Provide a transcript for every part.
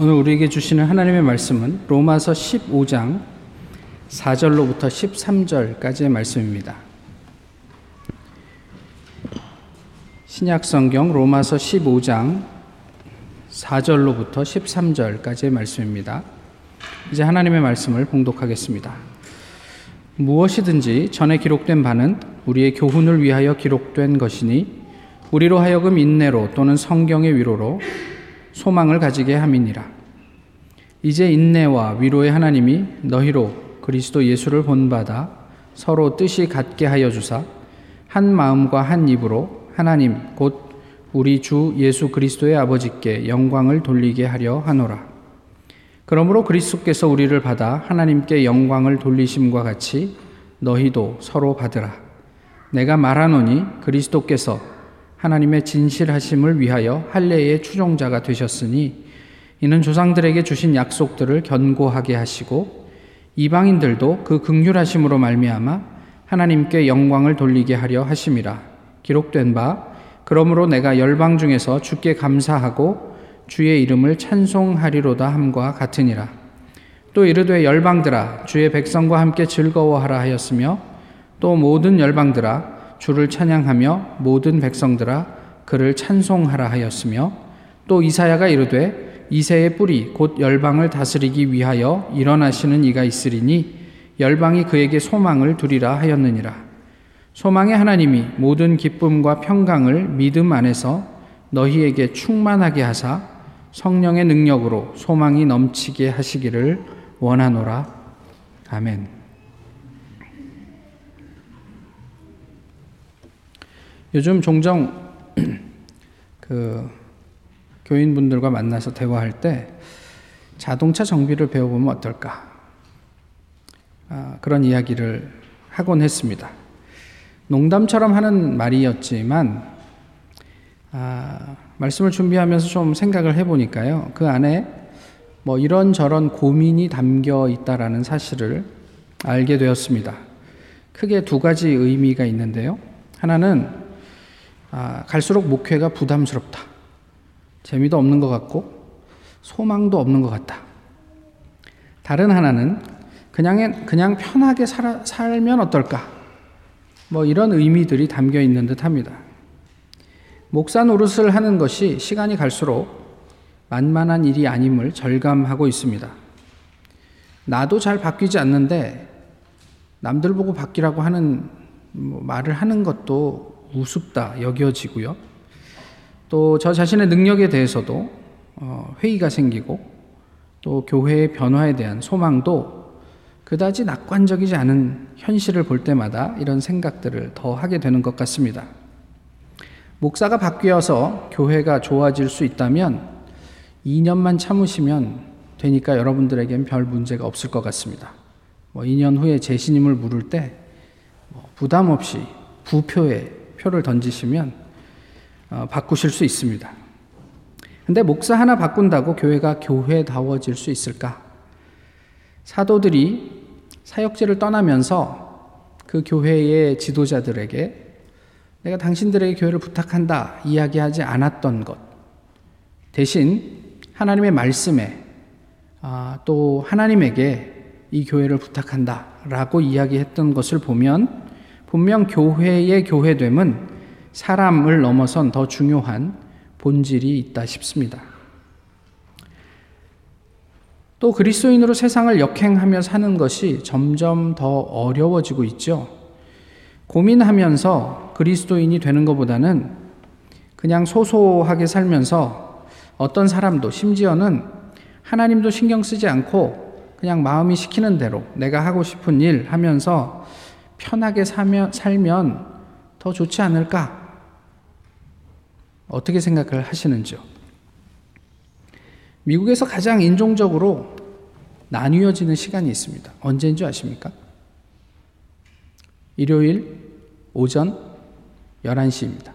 오늘 우리에게 주시는 하나님의 말씀은 로마서 15장 4절로부터 13절까지의 말씀입니다. 신약 성경 로마서 15장 4절로부터 13절까지의 말씀입니다. 이제 하나님의 말씀을 봉독하겠습니다. 무엇이든지 전에 기록된 바는 우리의 교훈을 위하여 기록된 것이니 우리로 하여금 인내로 또는 성경의 위로로 소망을 가지게 함이니라. 이제 인내와 위로의 하나님이 너희로 그리스도 예수를 본받아 서로 뜻이 같게 하여 주사 한 마음과 한 입으로 하나님 곧 우리 주 예수 그리스도의 아버지께 영광을 돌리게 하려 하노라. 그러므로 그리스도께서 우리를 받아 하나님께 영광을 돌리심과 같이 너희도 서로 받으라. 내가 말하노니 그리스도께서 하나님의 진실하심을 위하여 할례의 추종자가 되셨으니 이는 조상들에게 주신 약속들을 견고하게 하시고 이방인들도 그 극률하심으로 말미암아 하나님께 영광을 돌리게 하려 하심이라. 기록된 바 그러므로 내가 열방 중에서 주께 감사하고 주의 이름을 찬송하리로다 함과 같으니라. 또 이르되 열방들아 주의 백성과 함께 즐거워하라 하였으며 또 모든 열방들아 주를 찬양하며 모든 백성들아 그를 찬송하라 하였으며 또 이사야가 이르되 이새의 뿌리 곧 열방을 다스리기 위하여 일어나시는 이가 있으리니 열방이 그에게 소망을 두리라 하였느니라 소망의 하나님이 모든 기쁨과 평강을 믿음 안에서 너희에게 충만하게 하사 성령의 능력으로 소망이 넘치게 하시기를 원하노라 아멘. 요즘 종종 그 교인분들과 만나서 대화할 때 자동차 정비를 배워보면 어떨까? 아, 그런 이야기를 하곤 했습니다. 농담처럼 하는 말이었지만 아, 말씀을 준비하면서 좀 생각을 해보니까요. 그 안에 뭐 이런저런 고민이 담겨 있다라는 사실을 알게 되었습니다. 크게 두 가지 의미가 있는데요. 하나는 아, 갈수록 목회가 부담스럽다. 재미도 없는 것 같고 소망도 없는 것 같다. 다른 하나는 그냥 그냥 편하게 살 살면 어떨까? 뭐 이런 의미들이 담겨 있는 듯 합니다. 목사 노릇을 하는 것이 시간이 갈수록 만만한 일이 아님을 절감하고 있습니다. 나도 잘 바뀌지 않는데 남들 보고 바뀌라고 하는 뭐 말을 하는 것도 우습다 여겨지고요. 또 저 자신의 능력에 대해서도 어, 회의가 생기고 또 교회의 변화에 대한 소망도 그다지 낙관적이지 않은 현실을 볼 때마다 이런 생각들을 더 하게 되는 것 같습니다. 목사가 바뀌어서 교회가 좋아질 수 있다면 2년만 참으시면 되니까 여러분들에겐 별 문제가 없을 것 같습니다. 뭐 2년 후에 재신임을 물을 때뭐 부담 없이 부표에 표를 던지시면 어, 바꾸실 수 있습니다. 근데 목사 하나 바꾼다고 교회가 교회다워질 수 있을까? 사도들이 사역지를 떠나면서 그 교회의 지도자들에게 내가 당신들에게 교회를 부탁한다 이야기하지 않았던 것. 대신 하나님의 말씀에 아, 또 하나님에게 이 교회를 부탁한다 라고 이야기했던 것을 보면 분명 교회의 교회됨은 사람을 넘어선 더 중요한 본질이 있다 싶습니다. 또 그리스도인으로 세상을 역행하며 사는 것이 점점 더 어려워지고 있죠. 고민하면서 그리스도인이 되는 것보다는 그냥 소소하게 살면서 어떤 사람도 심지어는 하나님도 신경 쓰지 않고 그냥 마음이 시키는 대로 내가 하고 싶은 일 하면서 편하게 사면, 살면 더 좋지 않을까? 어떻게 생각을 하시는지요? 미국에서 가장 인종적으로 나뉘어지는 시간이 있습니다. 언제인 줄 아십니까? 일요일 오전 11시입니다.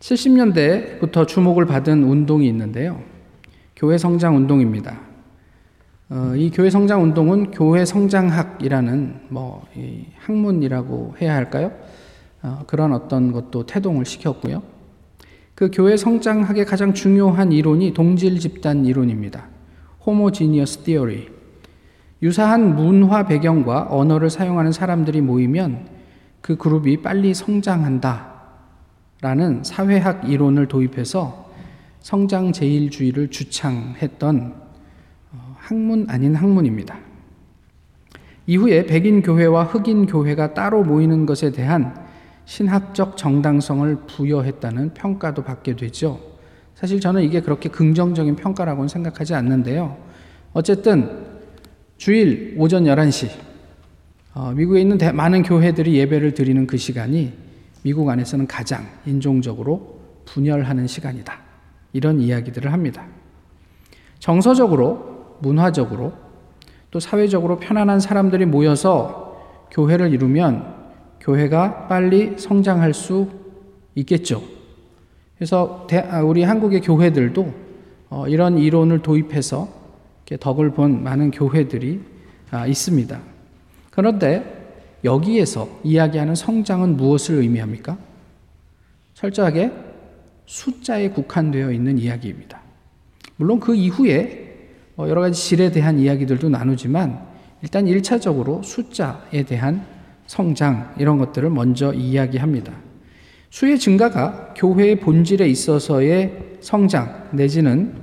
70년대부터 주목을 받은 운동이 있는데요. 교회 성장 운동입니다. 어, 이 교회 성장 운동은 교회 성장학이라는 뭐 학문이라고 해야 할까요? 어, 그런 어떤 것도 태동을 시켰고요. 그 교회 성장학의 가장 중요한 이론이 동질 집단 이론입니다. 호모지니어스 티어리. 유사한 문화 배경과 언어를 사용하는 사람들이 모이면 그 그룹이 빨리 성장한다. 라는 사회학 이론을 도입해서 성장 제일주의를 주창했던 어, 학문 아닌 학문입니다. 이후에 백인 교회와 흑인 교회가 따로 모이는 것에 대한 신학적 정당성을 부여했다는 평가도 받게 되죠. 사실 저는 이게 그렇게 긍정적인 평가라고는 생각하지 않는데요. 어쨌든 주일 오전 11시 어, 미국에 있는 대, 많은 교회들이 예배를 드리는 그 시간이 미국 안에서는 가장 인종적으로 분열하는 시간이다. 이런 이야기들을 합니다. 정서적으로, 문화적으로, 또 사회적으로 편안한 사람들이 모여서 교회를 이루면 교회가 빨리 성장할 수 있겠죠. 그래서 아, 우리 한국의 교회들도 어, 이런 이론을 도입해서 덕을 본 많은 교회들이 아, 있습니다. 그런데 여기에서 이야기하는 성장은 무엇을 의미합니까? 철저하게 숫자에 국한되어 있는 이야기입니다. 물론 그 이후에 뭐 여러 가지 질에 대한 이야기들도 나누지만 일단 1차적으로 숫자에 대한 성장 이런 것들을 먼저 이야기합니다. 수의 증가가 교회의 본질에 있어서의 성장 내지는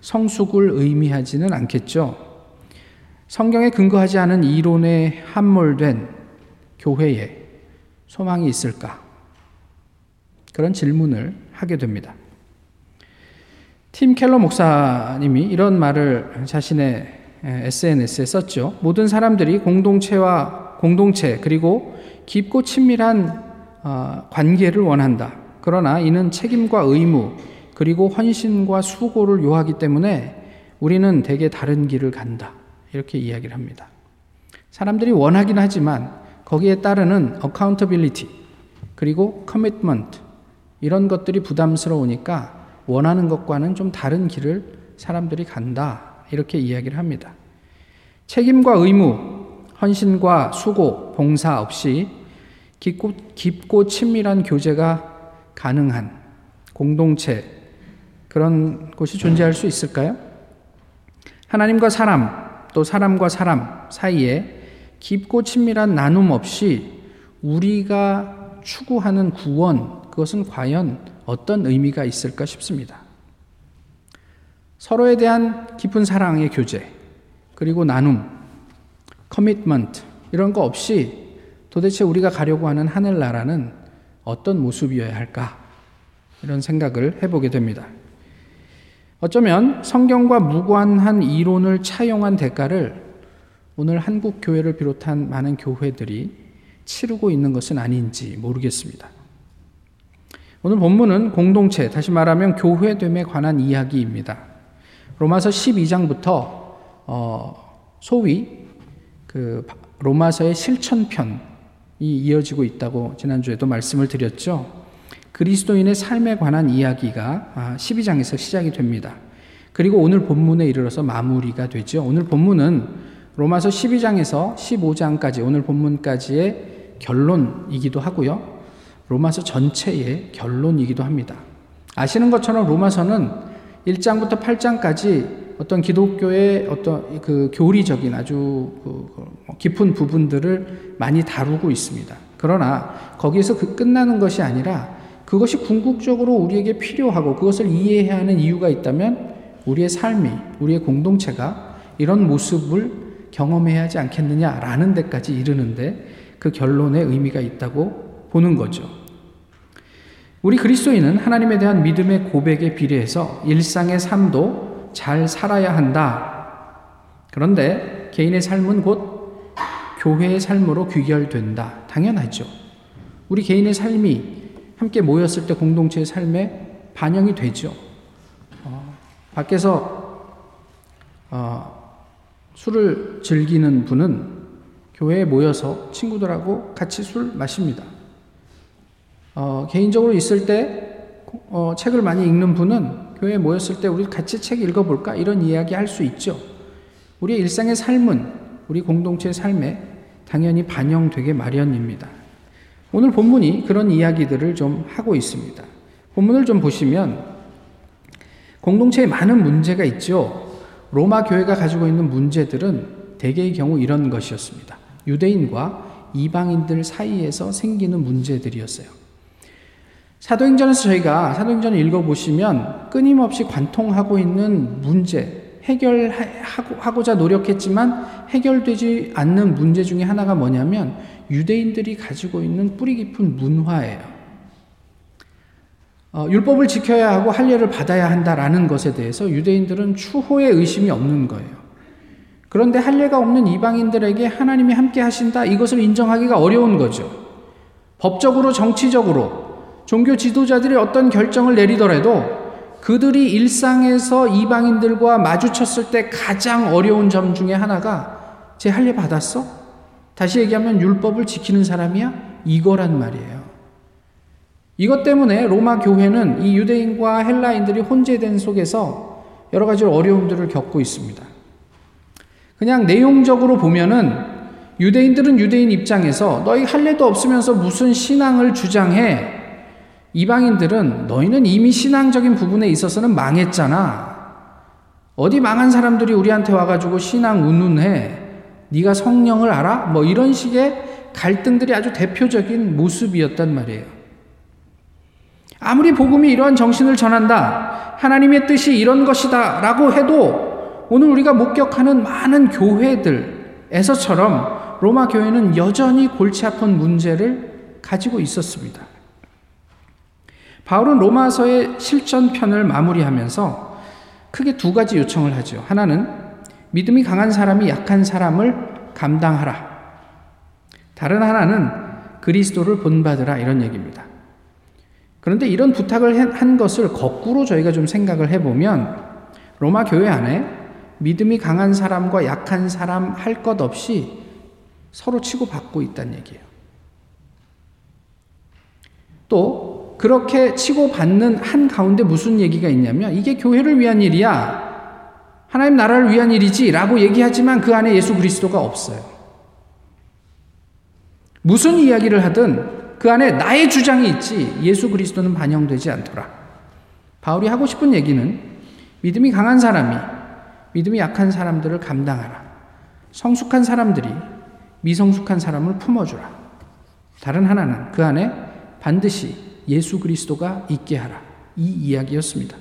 성숙을 의미하지는 않겠죠. 성경에 근거하지 않은 이론에 함몰된 교회에 소망이 있을까? 그런 질문을 하게 됩니다. 팀 켈러 목사님이 이런 말을 자신의 SNS에 썼죠. 모든 사람들이 공동체와 공동체 그리고 깊고 친밀한 어, 관계를 원한다. 그러나 이는 책임과 의무 그리고 헌신과 수고를 요하기 때문에 우리는 대개 다른 길을 간다. 이렇게 이야기를 합니다. 사람들이 원하긴 하지만 거기에 따르는 accountability 그리고 commitment 이런 것들이 부담스러우니까 원하는 것과는 좀 다른 길을 사람들이 간다. 이렇게 이야기를 합니다. 책임과 의무 헌신과 수고, 봉사 없이 깊고, 깊고 친밀한 교제가 가능한 공동체, 그런 곳이 존재할 수 있을까요? 하나님과 사람, 또 사람과 사람 사이에 깊고 친밀한 나눔 없이 우리가 추구하는 구원, 그것은 과연 어떤 의미가 있을까 싶습니다. 서로에 대한 깊은 사랑의 교제, 그리고 나눔, 커미트먼트 이런 거 없이 도대체 우리가 가려고 하는 하늘나라는 어떤 모습이어야 할까? 이런 생각을 해보게 됩니다. 어쩌면 성경과 무관한 이론을 차용한 대가를 오늘 한국 교회를 비롯한 많은 교회들이 치르고 있는 것은 아닌지 모르겠습니다. 오늘 본문은 공동체, 다시 말하면 교회됨에 관한 이야기입니다. 로마서 12장부터 어, 소위 그 로마서의 실천편이 이어지고 있다고 지난주에도 말씀을 드렸죠. 그리스도인의 삶에 관한 이야기가 12장에서 아, 시작이 됩니다. 그리고 오늘 본문에 이르러서 마무리가 되죠. 오늘 본문은 로마서 12장에서 15장까지 오늘 본문까지의 결론이기도 하고요. 로마서 전체의 결론이기도 합니다. 아시는 것처럼 로마서는 1장부터 8장까지 어떤 기독교의 어떤 그 교리적인 아주 그, 그뭐 깊은 부분들을 많이 다루고 있습니다. 그러나 거기에서 그 끝나는 것이 아니라 그것이 궁극적으로 우리에게 필요하고 그것을 이해해야 하는 이유가 있다면 우리의 삶이, 우리의 공동체가 이런 모습을 경험해야 하지 않겠느냐라는 데까지 이르는데 그 결론에 의미가 있다고 보는 거죠. 우리 그리스도인은 하나님에 대한 믿음의 고백에 비례해서 일상의 삶도 잘 살아야 한다. 그런데 개인의 삶은 곧 교회의 삶으로 귀결된다. 당연하죠. 우리 개인의 삶이 함께 모였을 때 공동체의 삶에 반영이 되죠. 어, 밖에서 어, 술을 즐기는 분은 교회에 모여서 친구들하고 같이 술 마십니다. 어, 개인적으로 있을 때 어, 책을 많이 읽는 분은 교회에 모였을 때 우리 같이 책 읽어볼까? 이런 이야기 할 수 있죠. 우리의 일상의 삶은 우리 공동체의 삶에 당연히 반영되게 마련입니다. 오늘 본문이 그런 이야기들을 좀 하고 있습니다. 본문을 좀 보시면 공동체에 많은 문제가 있죠. 로마 교회가 가지고 있는 문제들은 대개의 경우 이런 것이었습니다. 유대인과 이방인들 사이에서 생기는 문제들이었어요. 사도행전에서 저희가 사도행전을 읽어보시면 끊임없이 관통하고 있는 문제, 해결하고자 노력했지만 해결되지 않는 문제 중에 하나가 뭐냐면 유대인들이 가지고 있는 뿌리 깊은 문화예요. 어, 율법을 지켜야 하고 할례를 받아야 한다라는 것에 대해서 유대인들은 추호의 의심이 없는 거예요. 그런데 할례가 없는 이방인들에게 하나님이 함께 하신다 이것을 인정하기가 어려운 거죠. 법적으로 정치적으로 종교 지도자들이 어떤 결정을 내리더라도 그들이 일상에서 이방인들과 마주쳤을 때 가장 어려운 점 중에 하나가 제 할례 받았어? 다시 얘기하면 율법을 지키는 사람이야? 이거란 말이에요. 이것 때문에 로마 교회는 이 유대인과 헬라인들이 혼재된 속에서 여러 가지 어려움들을 겪고 있습니다. 그냥 내용적으로 보면은 유대인들은 유대인 입장에서 너희 할례도 없으면서 무슨 신앙을 주장해? 이방인들은 너희는 이미 신앙적인 부분에 있어서는 망했잖아. 어디 망한 사람들이 우리한테 와가지고 신앙 운운해. 네가 성령을 알아? 뭐 이런 식의 갈등들이 아주 대표적인 모습이었단 말이에요. 아무리 복음이 이러한 정신을 전한다. 하나님의 뜻이 이런 것이다. 라고 해도 오늘 우리가 목격하는 많은 교회들에서처럼 로마 교회는 여전히 골치 아픈 문제를 가지고 있었습니다. 바울은 로마서의 실전편을 마무리하면서 크게 두 가지 요청을 하죠. 하나는 믿음이 강한 사람이 약한 사람을 감당하라. 다른 하나는 그리스도를 본받으라 이런 얘기입니다. 그런데 이런 부탁을 한 것을 거꾸로 저희가 좀 생각을 해보면 로마 교회 안에 믿음이 강한 사람과 약한 사람 할 것 없이 서로 치고받고 있다는 얘기예요. 또 그렇게 치고받는 한 가운데 무슨 얘기가 있냐면 이게 교회를 위한 일이야. 하나님 나라를 위한 일이지 라고 얘기하지만 그 안에 예수 그리스도가 없어요. 무슨 이야기를 하든 그 안에 나의 주장이 있지 예수 그리스도는 반영되지 않더라. 바울이 하고 싶은 얘기는 믿음이 강한 사람이 믿음이 약한 사람들을 감당하라. 성숙한 사람들이 미성숙한 사람을 품어주라. 다른 하나는 그 안에 반드시 예수 그리스도가 있게 하라. 이 이야기였습니다.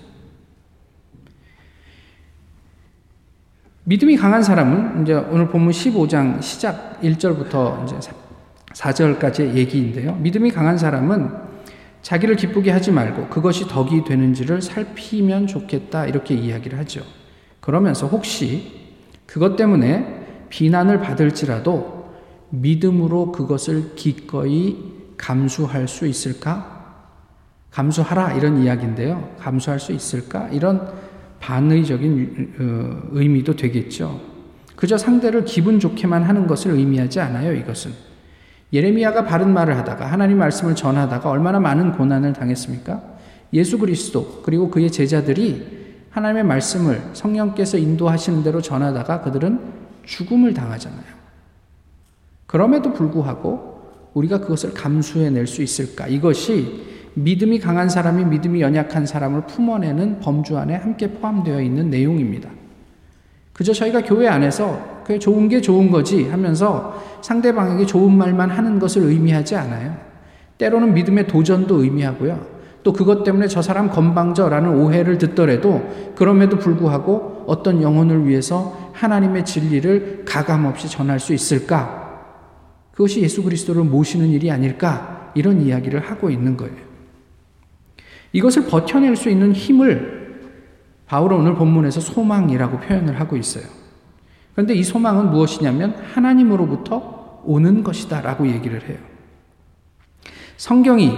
믿음이 강한 사람은 이제 오늘 본문 15장 시작 1절부터 이제 4절까지의 얘기인데요. 믿음이 강한 사람은 자기를 기쁘게 하지 말고 그것이 덕이 되는지를 살피면 좋겠다 이렇게 이야기를 하죠. 그러면서 혹시 그것 때문에 비난을 받을지라도 믿음으로 그것을 기꺼이 감수할 수 있을까? 감수하라 이런 이야기인데요. 감수할 수 있을까? 이런 반의적인 어, 의미도 되겠죠. 그저 상대를 기분 좋게만 하는 것을 의미하지 않아요, 이것은. 예레미야가 바른 말을 하다가 하나님 말씀을 전하다가 얼마나 많은 고난을 당했습니까? 예수 그리스도 그리고 그의 제자들이 하나님의 말씀을 성령께서 인도하시는 대로 전하다가 그들은 죽음을 당하잖아요. 그럼에도 불구하고 우리가 그것을 감수해 낼 수 있을까? 이것이 믿음이 강한 사람이 믿음이 연약한 사람을 품어내는 범주 안에 함께 포함되어 있는 내용입니다. 그저 저희가 교회 안에서 그게 좋은 게 좋은 거지 하면서 상대방에게 좋은 말만 하는 것을 의미하지 않아요. 때로는 믿음의 도전도 의미하고요. 또 그것 때문에 저 사람 건방져라는 오해를 듣더라도 그럼에도 불구하고 어떤 영혼을 위해서 하나님의 진리를 가감없이 전할 수 있을까? 그것이 예수 그리스도를 모시는 일이 아닐까? 이런 이야기를 하고 있는 거예요. 이것을 버텨낼 수 있는 힘을 바울은 오늘 본문에서 소망이라고 표현을 하고 있어요. 그런데 이 소망은 무엇이냐면 하나님으로부터 오는 것이다 라고 얘기를 해요. 성경이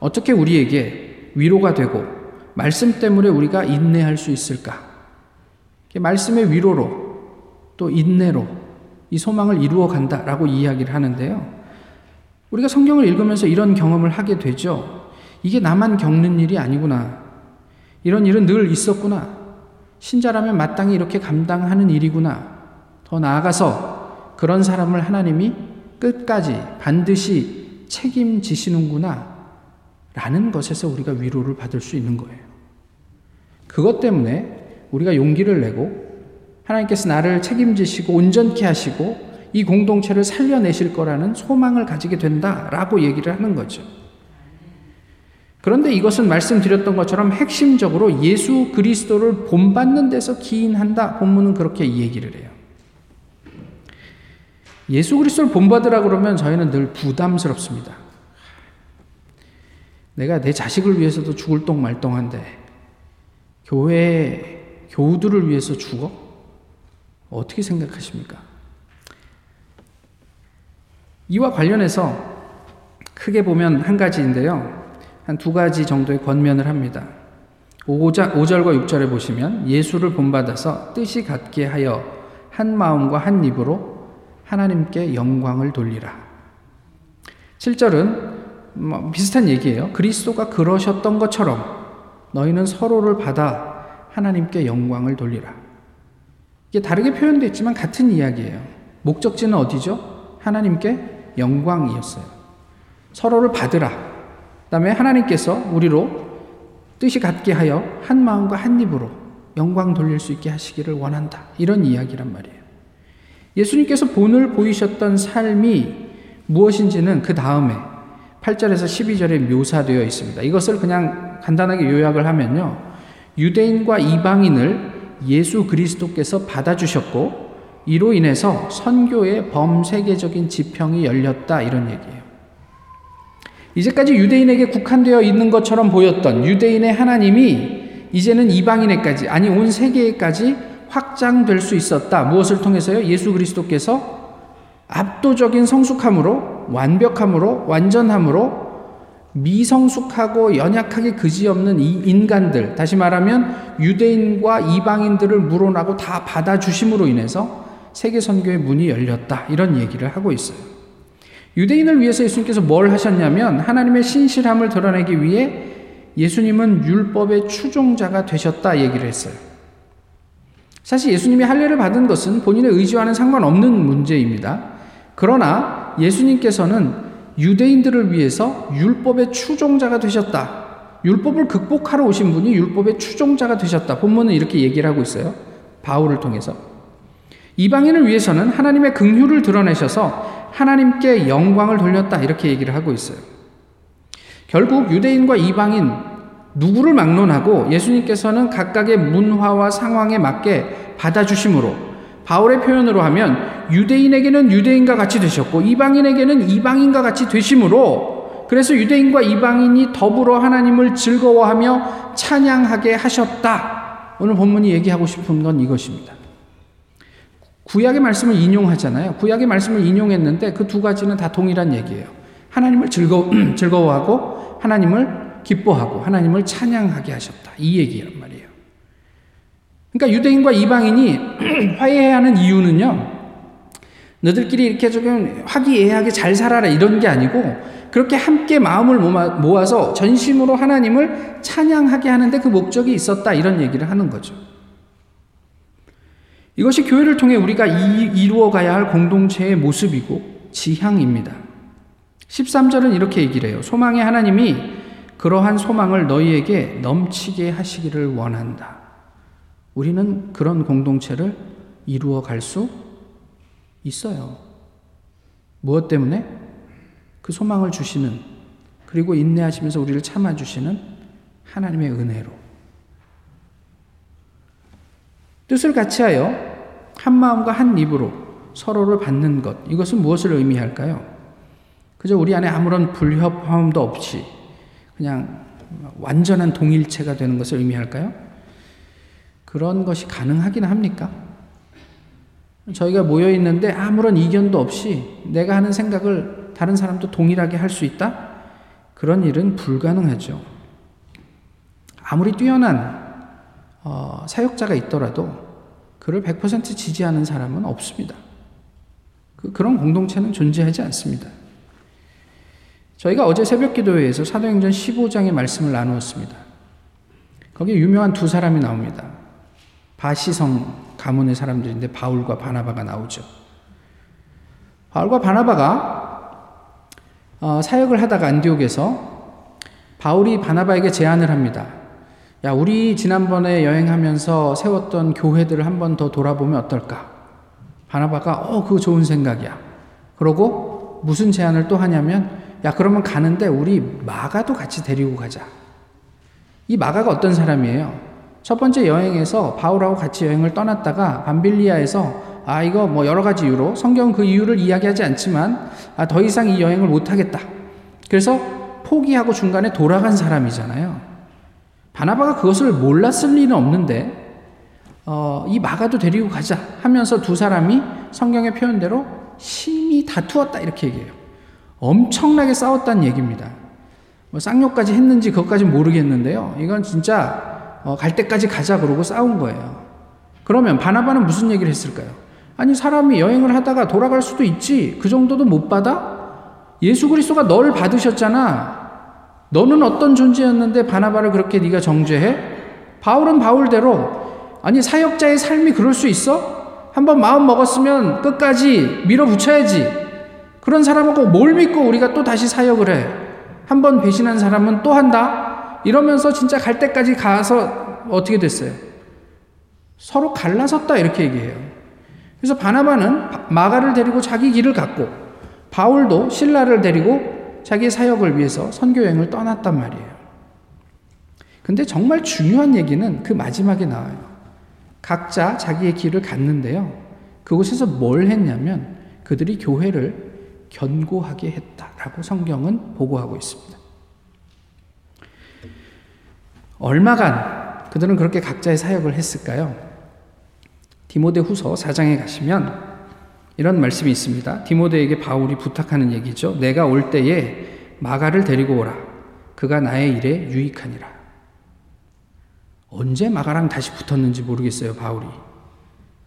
어떻게 우리에게 위로가 되고 말씀 때문에 우리가 인내할 수 있을까? 말씀의 위로로 또 인내로 이 소망을 이루어 간다라고 이야기를 하는데요. 우리가 성경을 읽으면서 이런 경험을 하게 되죠. 이게 나만 겪는 일이 아니구나. 이런 일은 늘 있었구나. 신자라면 마땅히 이렇게 감당하는 일이구나. 더 나아가서 그런 사람을 하나님이 끝까지 반드시 책임지시는구나. 라는 것에서 우리가 위로를 받을 수 있는 거예요. 그것 때문에 우리가 용기를 내고 하나님께서 나를 책임지시고 온전케 하시고 이 공동체를 살려내실 거라는 소망을 가지게 된다라고 얘기를 하는 거죠. 그런데 이것은 말씀드렸던 것처럼 핵심적으로 예수 그리스도를 본받는 데서 기인한다. 본문은 그렇게 얘기를 해요. 예수 그리스도를 본받으라 그러면 저희는 늘 부담스럽습니다. 내가 내 자식을 위해서도 죽을 똥 말똥한데 교회 교우들을 위해서 죽어? 어떻게 생각하십니까? 이와 관련해서 크게 보면 한 가지인데요. 한 두 가지 정도의 권면을 합니다. 5절, 5절과 6절에 보시면 예수를 본받아서 뜻이 같게 하여 한 마음과 한 입으로 하나님께 영광을 돌리라. 7절은 뭐 비슷한 얘기예요. 그리스도가 그러셨던 것처럼 너희는 서로를 받아 하나님께 영광을 돌리라. 이게 다르게 표현됐지만 같은 이야기예요. 목적지는 어디죠? 하나님께 영광이었어요. 서로를 받으라. 그다음에 하나님께서 우리로 뜻이 같게 하여 한 마음과 한 입으로 영광 돌릴 수 있게 하시기를 원한다. 이런 이야기란 말이에요. 예수님께서 본을 보이셨던 삶이 무엇인지는 그 다음에 8절에서 12절에 묘사되어 있습니다. 이것을 그냥 간단하게 요약을 하면요. 유대인과 이방인을 예수 그리스도께서 받아주셨고, 이로 인해서 선교의 범세계적인 지평이 열렸다. 이런 얘기예요. 이제까지 유대인에게 국한되어 있는 것처럼 보였던 유대인의 하나님이 이제는 이방인에까지, 아니 온 세계에까지 확장될 수 있었다. 무엇을 통해서요? 예수 그리스도께서 압도적인 성숙함으로 완벽함으로 완전함으로 미성숙하고 연약하게 그지없는 이 인간들 다시 말하면 유대인과 이방인들을 물어나고 다 받아주심으로 인해서 세계 선교의 문이 열렸다 이런 얘기를 하고 있어요. 유대인을 위해서 예수님께서 뭘 하셨냐면 하나님의 신실함을 드러내기 위해 예수님은 율법의 추종자가 되셨다 얘기를 했어요. 사실 예수님이 할례를 받은 것은 본인의 의지와는 상관없는 문제입니다. 그러나 예수님께서는 유대인들을 위해서 율법의 추종자가 되셨다. 율법을 극복하러 오신 분이 율법의 추종자가 되셨다. 본문은 이렇게 얘기를 하고 있어요. 바울을 통해서. 이방인을 위해서는 하나님의 긍휼을 드러내셔서 하나님께 영광을 돌렸다. 이렇게 얘기를 하고 있어요. 결국 유대인과 이방인 누구를 막론하고 예수님께서는 각각의 문화와 상황에 맞게 받아주심으로 바울의 표현으로 하면 유대인에게는 유대인과 같이 되셨고 이방인에게는 이방인과 같이 되심으로 그래서 유대인과 이방인이 더불어 하나님을 즐거워하며 찬양하게 하셨다. 오늘 본문이 얘기하고 싶은 건 이것입니다. 구약의 말씀을 인용하잖아요. 구약의 말씀을 인용했는데 그 두 가지는 다 동일한 얘기예요. 하나님을 즐거, 즐거워하고 하나님을 기뻐하고 하나님을 찬양하게 하셨다. 이 얘기란 말이에요. 그러니까 유대인과 이방인이 화해하는 이유는요. 너들끼리 이렇게 조금 화기애애하게 잘 살아라 이런 게 아니고 그렇게 함께 마음을 모아서 전심으로 하나님을 찬양하게 하는데 그 목적이 있었다 이런 얘기를 하는 거죠. 이것이 교회를 통해 우리가 이루어 가야 할 공동체의 모습이고 지향입니다. 13절은 이렇게 얘기를 해요. 소망의 하나님이 그러한 소망을 너희에게 넘치게 하시기를 원한다. 우리는 그런 공동체를 이루어 갈 수 있어요. 무엇 때문에? 그 소망을 주시는, 그리고 인내하시면서 우리를 참아주시는 하나님의 은혜로. 뜻을 같이 하여 한 마음과 한 입으로 서로를 받는 것. 이것은 무엇을 의미할까요? 그저 우리 안에 아무런 불협화음도 없이 그냥 완전한 동일체가 되는 것을 의미할까요? 그런 것이 가능하긴 합니까? 저희가 모여 있는데 아무런 이견도 없이 내가 하는 생각을 다른 사람도 동일하게 할 수 있다? 그런 일은 불가능하죠. 아무리 뛰어난 어, 사역자가 있더라도 그를 100% 지지하는 사람은 없습니다. 그, 그런 공동체는 존재하지 않습니다. 저희가 어제 새벽 기도회에서 사도행전 15장의 말씀을 나누었습니다. 거기에 유명한 두 사람이 나옵니다. 바시성 가문의 사람들인데 바울과 바나바가 나오죠. 바울과 바나바가 어, 사역을 하다가 안디옥에서 바울이 바나바에게 제안을 합니다. 야, 우리 지난번에 여행하면서 세웠던 교회들을 한 번 더 돌아보면 어떨까? 바나바가, 어, 그거 좋은 생각이야. 그러고 무슨 제안을 또 하냐면, 야, 그러면 가는데 우리 마가도 같이 데리고 가자. 이 마가가 어떤 사람이에요? 첫 번째 여행에서 바울하고 같이 여행을 떠났다가 밤빌리아에서 아, 이거 뭐 여러 가지 이유로 성경은 그 이유를 이야기하지 않지만 아, 더 이상 이 여행을 못 하겠다. 그래서 포기하고 중간에 돌아간 사람이잖아요. 바나바가 그것을 몰랐을 리는 없는데 어, 이 마가도 데리고 가자 하면서 두 사람이 성경의 표현대로 심히 다투었다 이렇게 얘기해요. 엄청나게 싸웠다는 얘기입니다. 뭐 쌍욕까지 했는지 그것까지 모르겠는데요. 이건 진짜 어, 갈 때까지 가자 그러고 싸운 거예요. 그러면 바나바는 무슨 얘기를 했을까요? 아니 사람이 여행을 하다가 돌아갈 수도 있지. 그 정도도 못 받아? 예수 그리스도가 너를 받으셨잖아. 너는 어떤 존재였는데 바나바를 그렇게 네가 정죄해? 바울은 바울대로 아니 사역자의 삶이 그럴 수 있어? 한번 마음 먹었으면 끝까지 밀어붙여야지. 그런 사람하고 뭘 믿고 우리가 또 다시 사역을 해? 한 번 배신한 사람은 또 한다? 이러면서 진짜 갈 때까지 가서 어떻게 됐어요? 서로 갈라섰다 이렇게 얘기해요. 그래서 바나바는 마가를 데리고 자기 길을 갔고 바울도 신라를 데리고 자기 사역을 위해서 선교 여행을 떠났단 말이에요. 근데 정말 중요한 얘기는 그 마지막에 나와요. 각자 자기의 길을 갔는데요. 그곳에서 뭘 했냐면 그들이 교회를 견고하게 했다라고 성경은 보고하고 있습니다. 얼마간 그들은 그렇게 각자의 사역을 했을까요? 디모데 후서 4장에 가시면 이런 말씀이 있습니다. 디모데에게 바울이 부탁하는 얘기죠. 내가 올 때에 마가를 데리고 오라. 그가 나의 일에 유익하니라. 언제 마가랑 다시 붙었는지 모르겠어요, 바울이.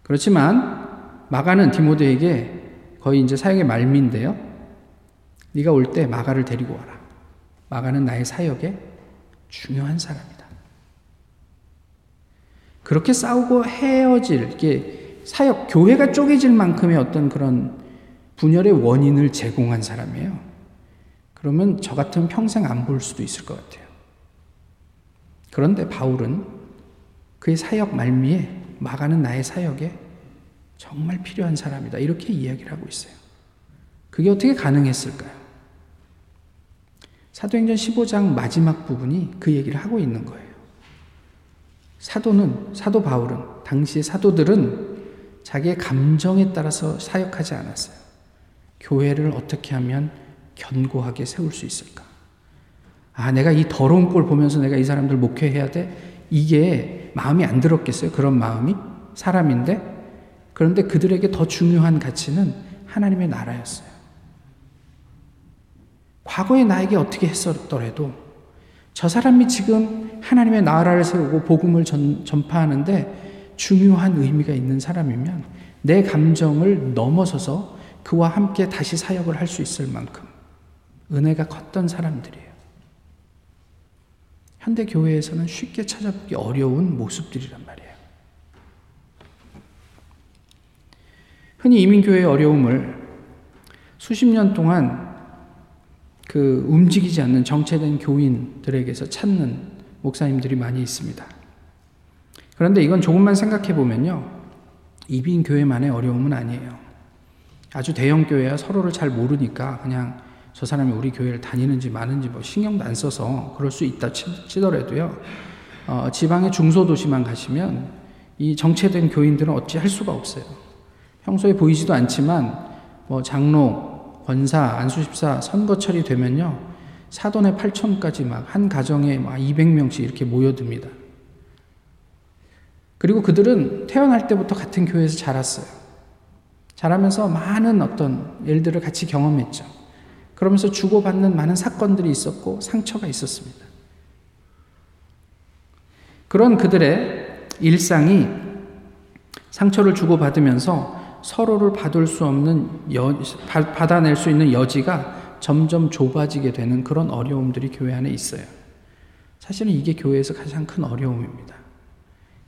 그렇지만 마가는 디모데에게 거의 이제 사역의 말미인데요. 네가 올 때 마가를 데리고 와라. 마가는 나의 사역에 중요한 사람이다. 그렇게 싸우고 헤어질 게 사역, 교회가 쪼개질 만큼의 어떤 그런 분열의 원인을 제공한 사람이에요. 그러면 저 같으면 평생 안 볼 수도 있을 것 같아요. 그런데 바울은 그의 사역 말미에 마가는 나의 사역에 정말 필요한 사람이다. 이렇게 이야기를 하고 있어요. 그게 어떻게 가능했을까요? 사도행전 15장 마지막 부분이 그 얘기를 하고 있는 거예요. 사도는, 사도 바울은, 당시의 사도들은 자기의 감정에 따라서 사역하지 않았어요. 교회를 어떻게 하면 견고하게 세울 수 있을까? 아, 내가 이 더러운 꼴 보면서 내가 이 사람들 목회해야 돼? 이게 마음이 안 들었겠어요? 그런 마음이? 사람인데? 그런데 그들에게 더 중요한 가치는 하나님의 나라였어요. 과거의 나에게 어떻게 했었더라도 저 사람이 지금 하나님의 나라를 세우고 복음을 전, 전파하는데 중요한 의미가 있는 사람이면 내 감정을 넘어서서 그와 함께 다시 사역을 할 수 있을 만큼 은혜가 컸던 사람들이에요. 현대 교회에서는 쉽게 찾아보기 어려운 모습들이란 말이에요. 흔히 이민교회의 어려움을 수십 년 동안 그 움직이지 않는 정체된 교인들에게서 찾는 목사님들이 많이 있습니다. 그런데 이건 조금만 생각해 보면요. 이빈 교회만의 어려움은 아니에요. 아주 대형 교회야 서로를 잘 모르니까 그냥 저 사람이 우리 교회를 다니는지 마는지 뭐 신경도 안 써서 그럴 수 있다 치더라도요. 어, 지방의 중소도시만 가시면 이 정체된 교인들은 어찌 할 수가 없어요. 평소에 보이지도 않지만 뭐 장로, 권사, 안수집사 선거철이 되면요. 사돈의 8천까지 막 한 가정에 막 200명씩 이렇게 모여듭니다. 그리고 그들은 태어날 때부터 같은 교회에서 자랐어요. 자라면서 많은 어떤 일들을 같이 경험했죠. 그러면서 주고받는 많은 사건들이 있었고 상처가 있었습니다. 그런 그들의 일상이 상처를 주고받으면서 서로를 받을 수 없는 여, 받아낼 수 있는 여지가 점점 좁아지게 되는 그런 어려움들이 교회 안에 있어요. 사실은 이게 교회에서 가장 큰 어려움입니다.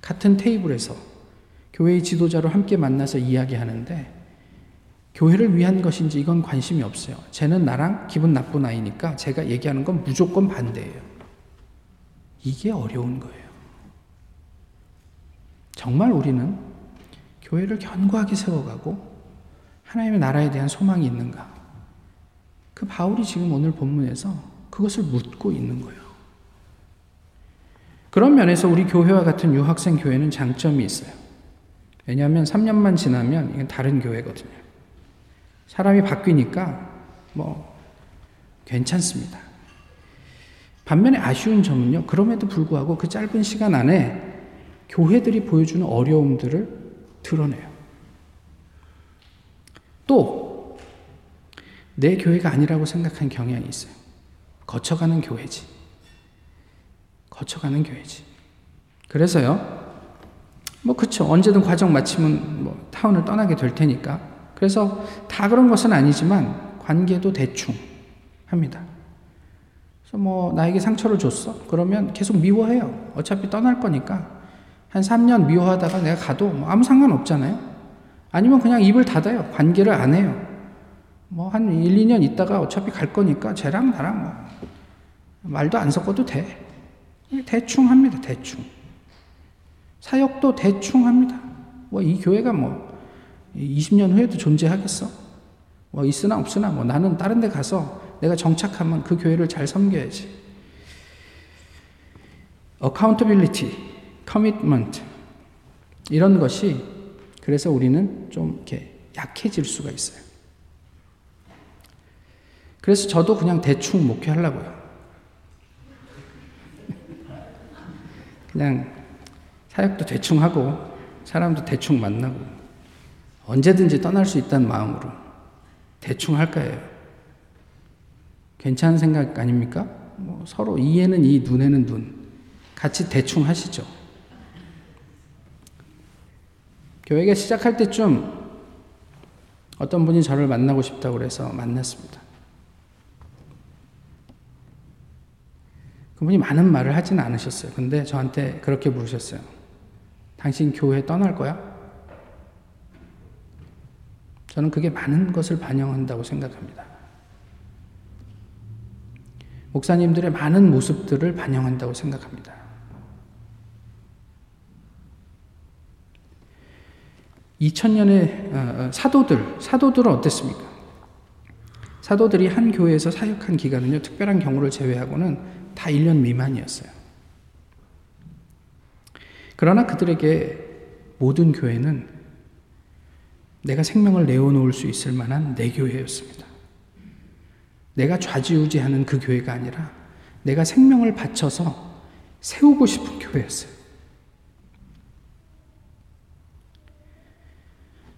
같은 테이블에서 교회의 지도자로 함께 만나서 이야기하는데 교회를 위한 것인지 이건 관심이 없어요. 쟤는 나랑 기분 나쁜 아이니까 제가 얘기하는 건 무조건 반대예요. 이게 어려운 거예요. 정말 우리는 교회를 견고하게 세워가고 하나님의 나라에 대한 소망이 있는가? 그 바울이 지금 오늘 본문에서 그것을 묻고 있는 거예요. 그런 면에서 우리 교회와 같은 유학생 교회는 장점이 있어요. 왜냐하면 3년만 지나면 이건 다른 교회거든요. 사람이 바뀌니까 뭐 괜찮습니다. 반면에 아쉬운 점은요, 그럼에도 불구하고 그 짧은 시간 안에 교회들이 보여주는 어려움들을 드러내요. 또, 내 교회가 아니라고 생각한 경향이 있어요. 거쳐가는 교회지. 거쳐가는 교회지. 그래서요, 뭐, 그쵸. 언제든 과정 마치면 뭐, 타운을 떠나게 될 테니까. 그래서 다 그런 것은 아니지만, 관계도 대충 합니다. 그래서 뭐, 나에게 상처를 줬어? 그러면 계속 미워해요. 어차피 떠날 거니까. 한 3년 미워하다가 내가 가도 뭐 아무 상관 없잖아요. 아니면 그냥 입을 닫아요. 관계를 안 해요. 뭐 한 1, 2년 있다가 어차피 갈 거니까 쟤랑 나랑 뭐 말도 안 섞어도 돼. 대충 합니다. 대충. 사역도 대충 합니다. 뭐 이 교회가 뭐 20년 후에도 존재하겠어? 뭐 있으나 없으나 뭐 나는 다른 데 가서 내가 정착하면 그 교회를 잘 섬겨야지. accountability, commitment 이런 것이 그래서 우리는 좀 이렇게 약해질 수가 있어요. 그래서 저도 그냥 대충 목회하려고요. 그냥 사역도 대충 하고 사람도 대충 만나고 언제든지 떠날 수 있다는 마음으로 대충 할 거예요. 괜찮은 생각 아닙니까? 뭐 서로 이에는 이, 눈에는 눈. 같이 대충 하시죠. 교회가 시작할 때쯤 어떤 분이 저를 만나고 싶다고 그래서 만났습니다. 그분이 많은 말을 하지는 않으셨어요. 근데 저한테 그렇게 물으셨어요. 당신 교회 떠날 거야? 저는 그게 많은 것을 반영한다고 생각합니다. 목사님들의 많은 모습들을 반영한다고 생각합니다. 2000년의 어, 어, 사도들, 사도들은 어땠습니까? 사도들이 한 교회에서 사역한 기간은요, 특별한 경우를 제외하고는 다 1년 미만이었어요. 그러나 그들에게 모든 교회는 내가 생명을 내어놓을 수 있을 만한 내 교회였습니다. 내가 좌지우지하는 그 교회가 아니라 내가 생명을 바쳐서 세우고 싶은 교회였어요.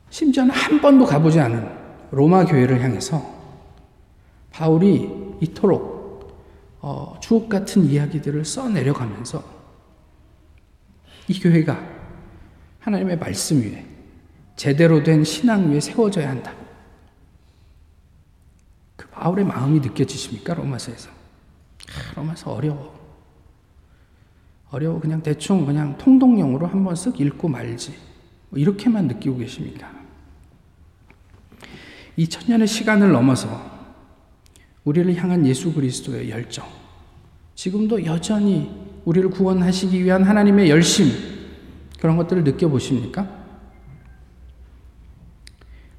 심지어는 한 번도 가보지 않은 로마 교회를 향해서 바울이 이토록 어, 주옥 같은 이야기들을 써내려가면서 이 교회가 하나님의 말씀 위에 제대로 된 신앙 위에 세워져야 한다. 그 바울의 마음이 느껴지십니까? 로마서에서. 아, 로마서 어려워. 어려워. 그냥 대충 그냥 통독용으로 한번 쓱 읽고 말지. 뭐 이렇게만 느끼고 계십니까? 2000년의 시간을 넘어서 우리를 향한 예수 그리스도의 열정, 지금도 여전히 우리를 구원하시기 위한 하나님의 열심, 그런 것들을 느껴보십니까?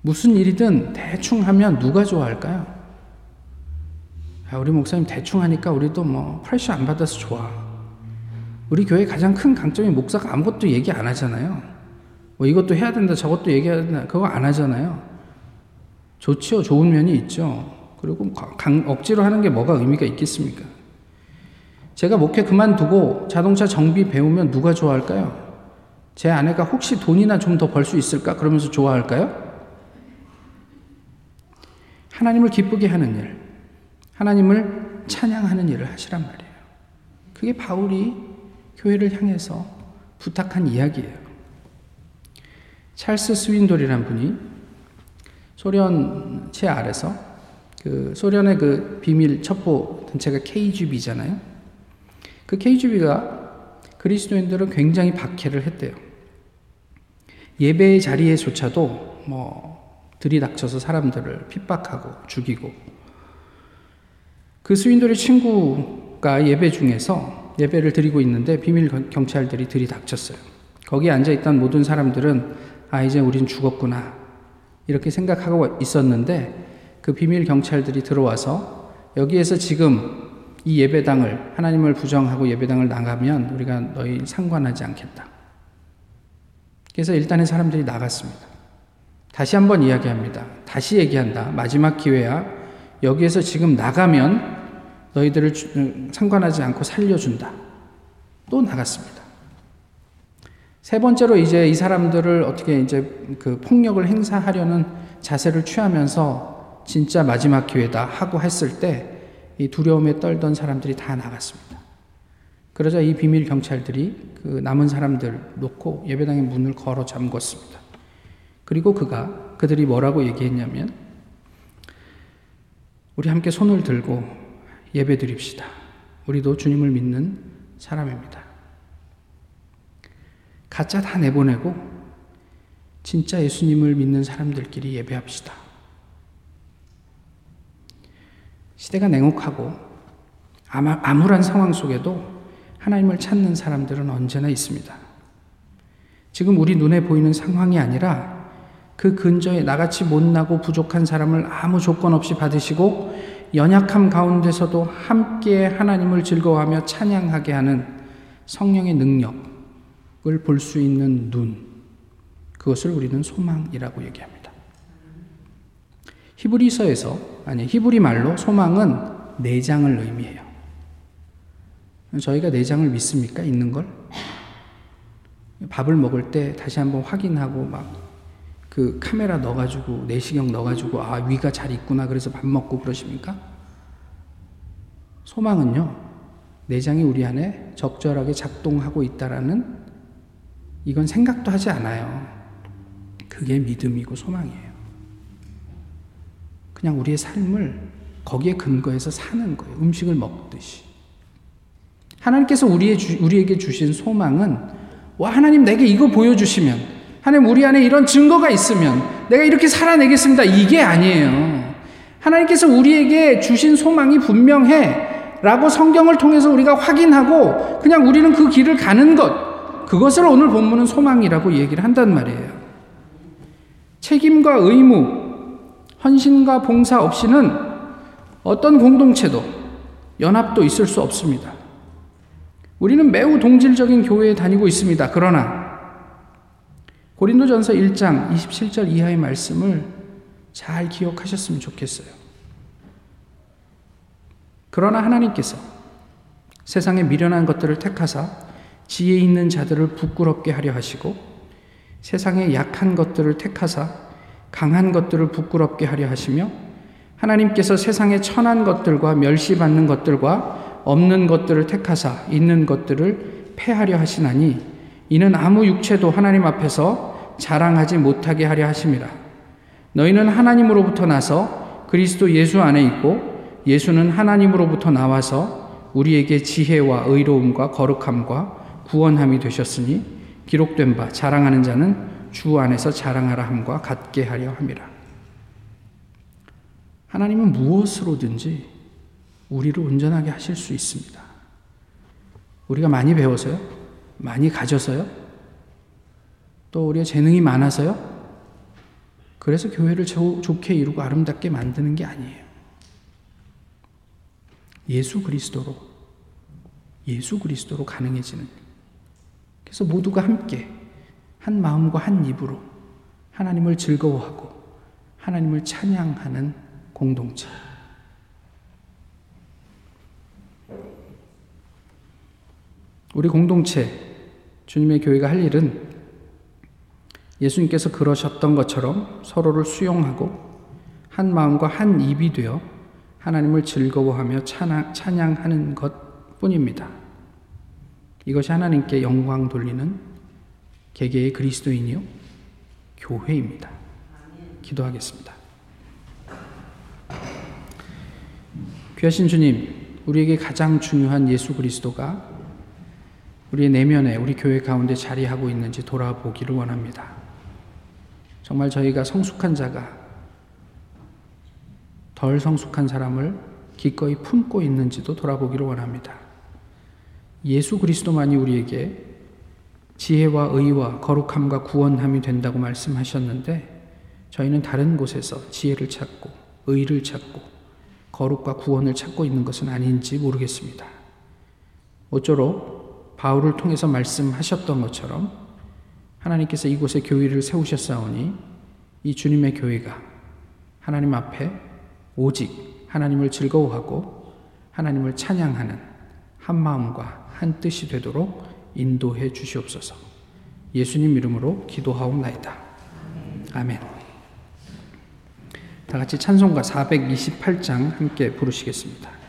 무슨 일이든 대충 하면 누가 좋아할까요? 아, 우리 목사님 대충 하니까 우리도 뭐 프레셔 안 받아서 좋아. 우리 교회 가장 큰 강점이 목사가 아무것도 얘기 안 하잖아요. 뭐 이것도 해야 된다, 저것도 얘기해야 된다, 그거 안 하잖아요. 좋죠. 좋은 면이 있죠. 그리고 강, 억지로 하는 게 뭐가 의미가 있겠습니까? 제가 목회 그만두고 자동차 정비 배우면 누가 좋아할까요? 제 아내가 혹시 돈이나 좀 더 벌 수 있을까? 그러면서 좋아할까요? 하나님을 기쁘게 하는 일, 하나님을 찬양하는 일을 하시란 말이에요. 그게 바울이 교회를 향해서 부탁한 이야기예요. 찰스 스윈돌이란 분이 소련 채 아래서 그 소련의 그 비밀 첩보 단체가 KGB잖아요. 그 KGB가 그리스도인들은 굉장히 박해를 했대요. 예배의 자리에조차도 뭐 들이닥쳐서 사람들을 핍박하고 죽이고 그 스윈돌의 친구가 예배 중에서 예배를 드리고 있는데 비밀 경찰들이 들이닥쳤어요. 거기 앉아 있던 모든 사람들은 아 이제 우린 죽었구나 이렇게 생각하고 있었는데 그 비밀 경찰들이 들어와서 여기에서 지금 이 예배당을 하나님을 부정하고 예배당을 나가면 우리가 너희 상관하지 않겠다. 그래서 일단은 사람들이 나갔습니다. 다시 한번 이야기합니다. 다시 얘기한다. 마지막 기회야. 여기에서 지금 나가면 너희들을 상관하지 않고 살려준다. 또 나갔습니다. 세 번째로 이제 이 사람들을 어떻게 이제 그 폭력을 행사하려는 자세를 취하면서 진짜 마지막 기회다 하고 했을 때 이 두려움에 떨던 사람들이 다 나갔습니다. 그러자 이 비밀 경찰들이 그 남은 사람들 놓고 예배당의 문을 걸어 잠궜습니다. 그리고 그가 그들이 뭐라고 얘기했냐면 우리 함께 손을 들고 예배 드립시다. 우리도 주님을 믿는 사람입니다. 가짜 다 내보내고 진짜 예수님을 믿는 사람들끼리 예배합시다. 시대가 냉혹하고 암울한 상황 속에도 하나님을 찾는 사람들은 언제나 있습니다. 지금 우리 눈에 보이는 상황이 아니라 그 근저에 나같이 못나고 부족한 사람을 아무 조건 없이 받으시고 연약함 가운데서도 함께 하나님을 즐거워하며 찬양하게 하는 성령의 능력을 볼 수 있는 눈. 그것을 우리는 소망이라고 얘기합니다. 히브리서에서, 아니, 히브리 말로 소망은 내장을 의미해요. 저희가 내장을 믿습니까? 있는 걸? 밥을 먹을 때 다시 한번 확인하고 막 그 카메라 넣어가지고 내시경 넣어가지고 아 위가 잘 있구나 그래서 밥 먹고 그러십니까? 소망은요 내장이 우리 안에 적절하게 작동하고 있다라는 이건 생각도 하지 않아요. 그게 믿음이고 소망이에요. 그냥 우리의 삶을 거기에 근거해서 사는 거예요. 음식을 먹듯이. 하나님께서 우리의 주, 우리에게 주신 소망은 와 하나님 내게 이거 보여주시면 하나님 우리 안에 이런 증거가 있으면 내가 이렇게 살아내겠습니다. 이게 아니에요. 하나님께서 우리에게 주신 소망이 분명해. 라고 성경을 통해서 우리가 확인하고 그냥 우리는 그 길을 가는 것. 그것을 오늘 본문은 소망이라고 얘기를 한단 말이에요. 책임과 의무, 헌신과 봉사 없이는 어떤 공동체도 연합도 있을 수 없습니다. 우리는 매우 동질적인 교회에 다니고 있습니다. 그러나 고린도전서 1장 27절 이하의 말씀을 잘 기억하셨으면 좋겠어요. 그러나 하나님께서 세상의 미련한 것들을 택하사 지혜 있는 자들을 부끄럽게 하려 하시고 세상의 약한 것들을 택하사 강한 것들을 부끄럽게 하려 하시며 하나님께서 세상의 천한 것들과 멸시받는 것들과 없는 것들을 택하사 있는 것들을 패하려 하시나니 이는 아무 육체도 하나님 앞에서 자랑하지 못하게 하려 하심이라. 너희는 하나님으로부터 나서 그리스도 예수 안에 있고 예수는 하나님으로부터 나와서 우리에게 지혜와 의로움과 거룩함과 구원함이 되셨으니 기록된 바 자랑하는 자는 주 안에서 자랑하라 함과 같게 하려 함이라. 하나님은 무엇으로든지 우리를 온전하게 하실 수 있습니다. 우리가 많이 배워서요? 많이 가져서요? 또 우리가 재능이 많아서요? 그래서 교회를 좋게 이루고 아름답게 만드는 게 아니에요. 예수 그리스도로, 예수 그리스도로 가능해지는. 그래서 모두가 함께 한 마음과 한 입으로 하나님을 즐거워하고 하나님을 찬양하는 공동체. 우리 공동체, 주님의 교회가 할 일은 예수님께서 그러셨던 것처럼 서로를 수용하고 한 마음과 한 입이 되어 하나님을 즐거워하며 찬양, 찬양하는 것 뿐입니다. 이것이 하나님께 영광 돌리는 개개의 그리스도인이요, 교회입니다. 기도하겠습니다. 귀하신 주님, 우리에게 가장 중요한 예수 그리스도가 우리의 내면에 우리 교회 가운데 자리하고 있는지 돌아보기를 원합니다. 정말 저희가 성숙한 자가 덜 성숙한 사람을 기꺼이 품고 있는지도 돌아보기를 원합니다. 예수 그리스도만이 우리에게 지혜와 의와 거룩함과 구원함이 된다고 말씀하셨는데 저희는 다른 곳에서 지혜를 찾고 의를 찾고 거룩과 구원을 찾고 있는 것은 아닌지 모르겠습니다. 모쪼록 바울을 통해서 말씀하셨던 것처럼 하나님께서 이곳에 교회를 세우셨사오니 이 주님의 교회가 하나님 앞에 오직 하나님을 즐거워하고 하나님을 찬양하는 한 마음과 한 뜻이 되도록 인도해 주시옵소서. 예수님 이름으로 기도하옵나이다. 아멘. 다 같이 찬송가 428장 함께 부르시겠습니다.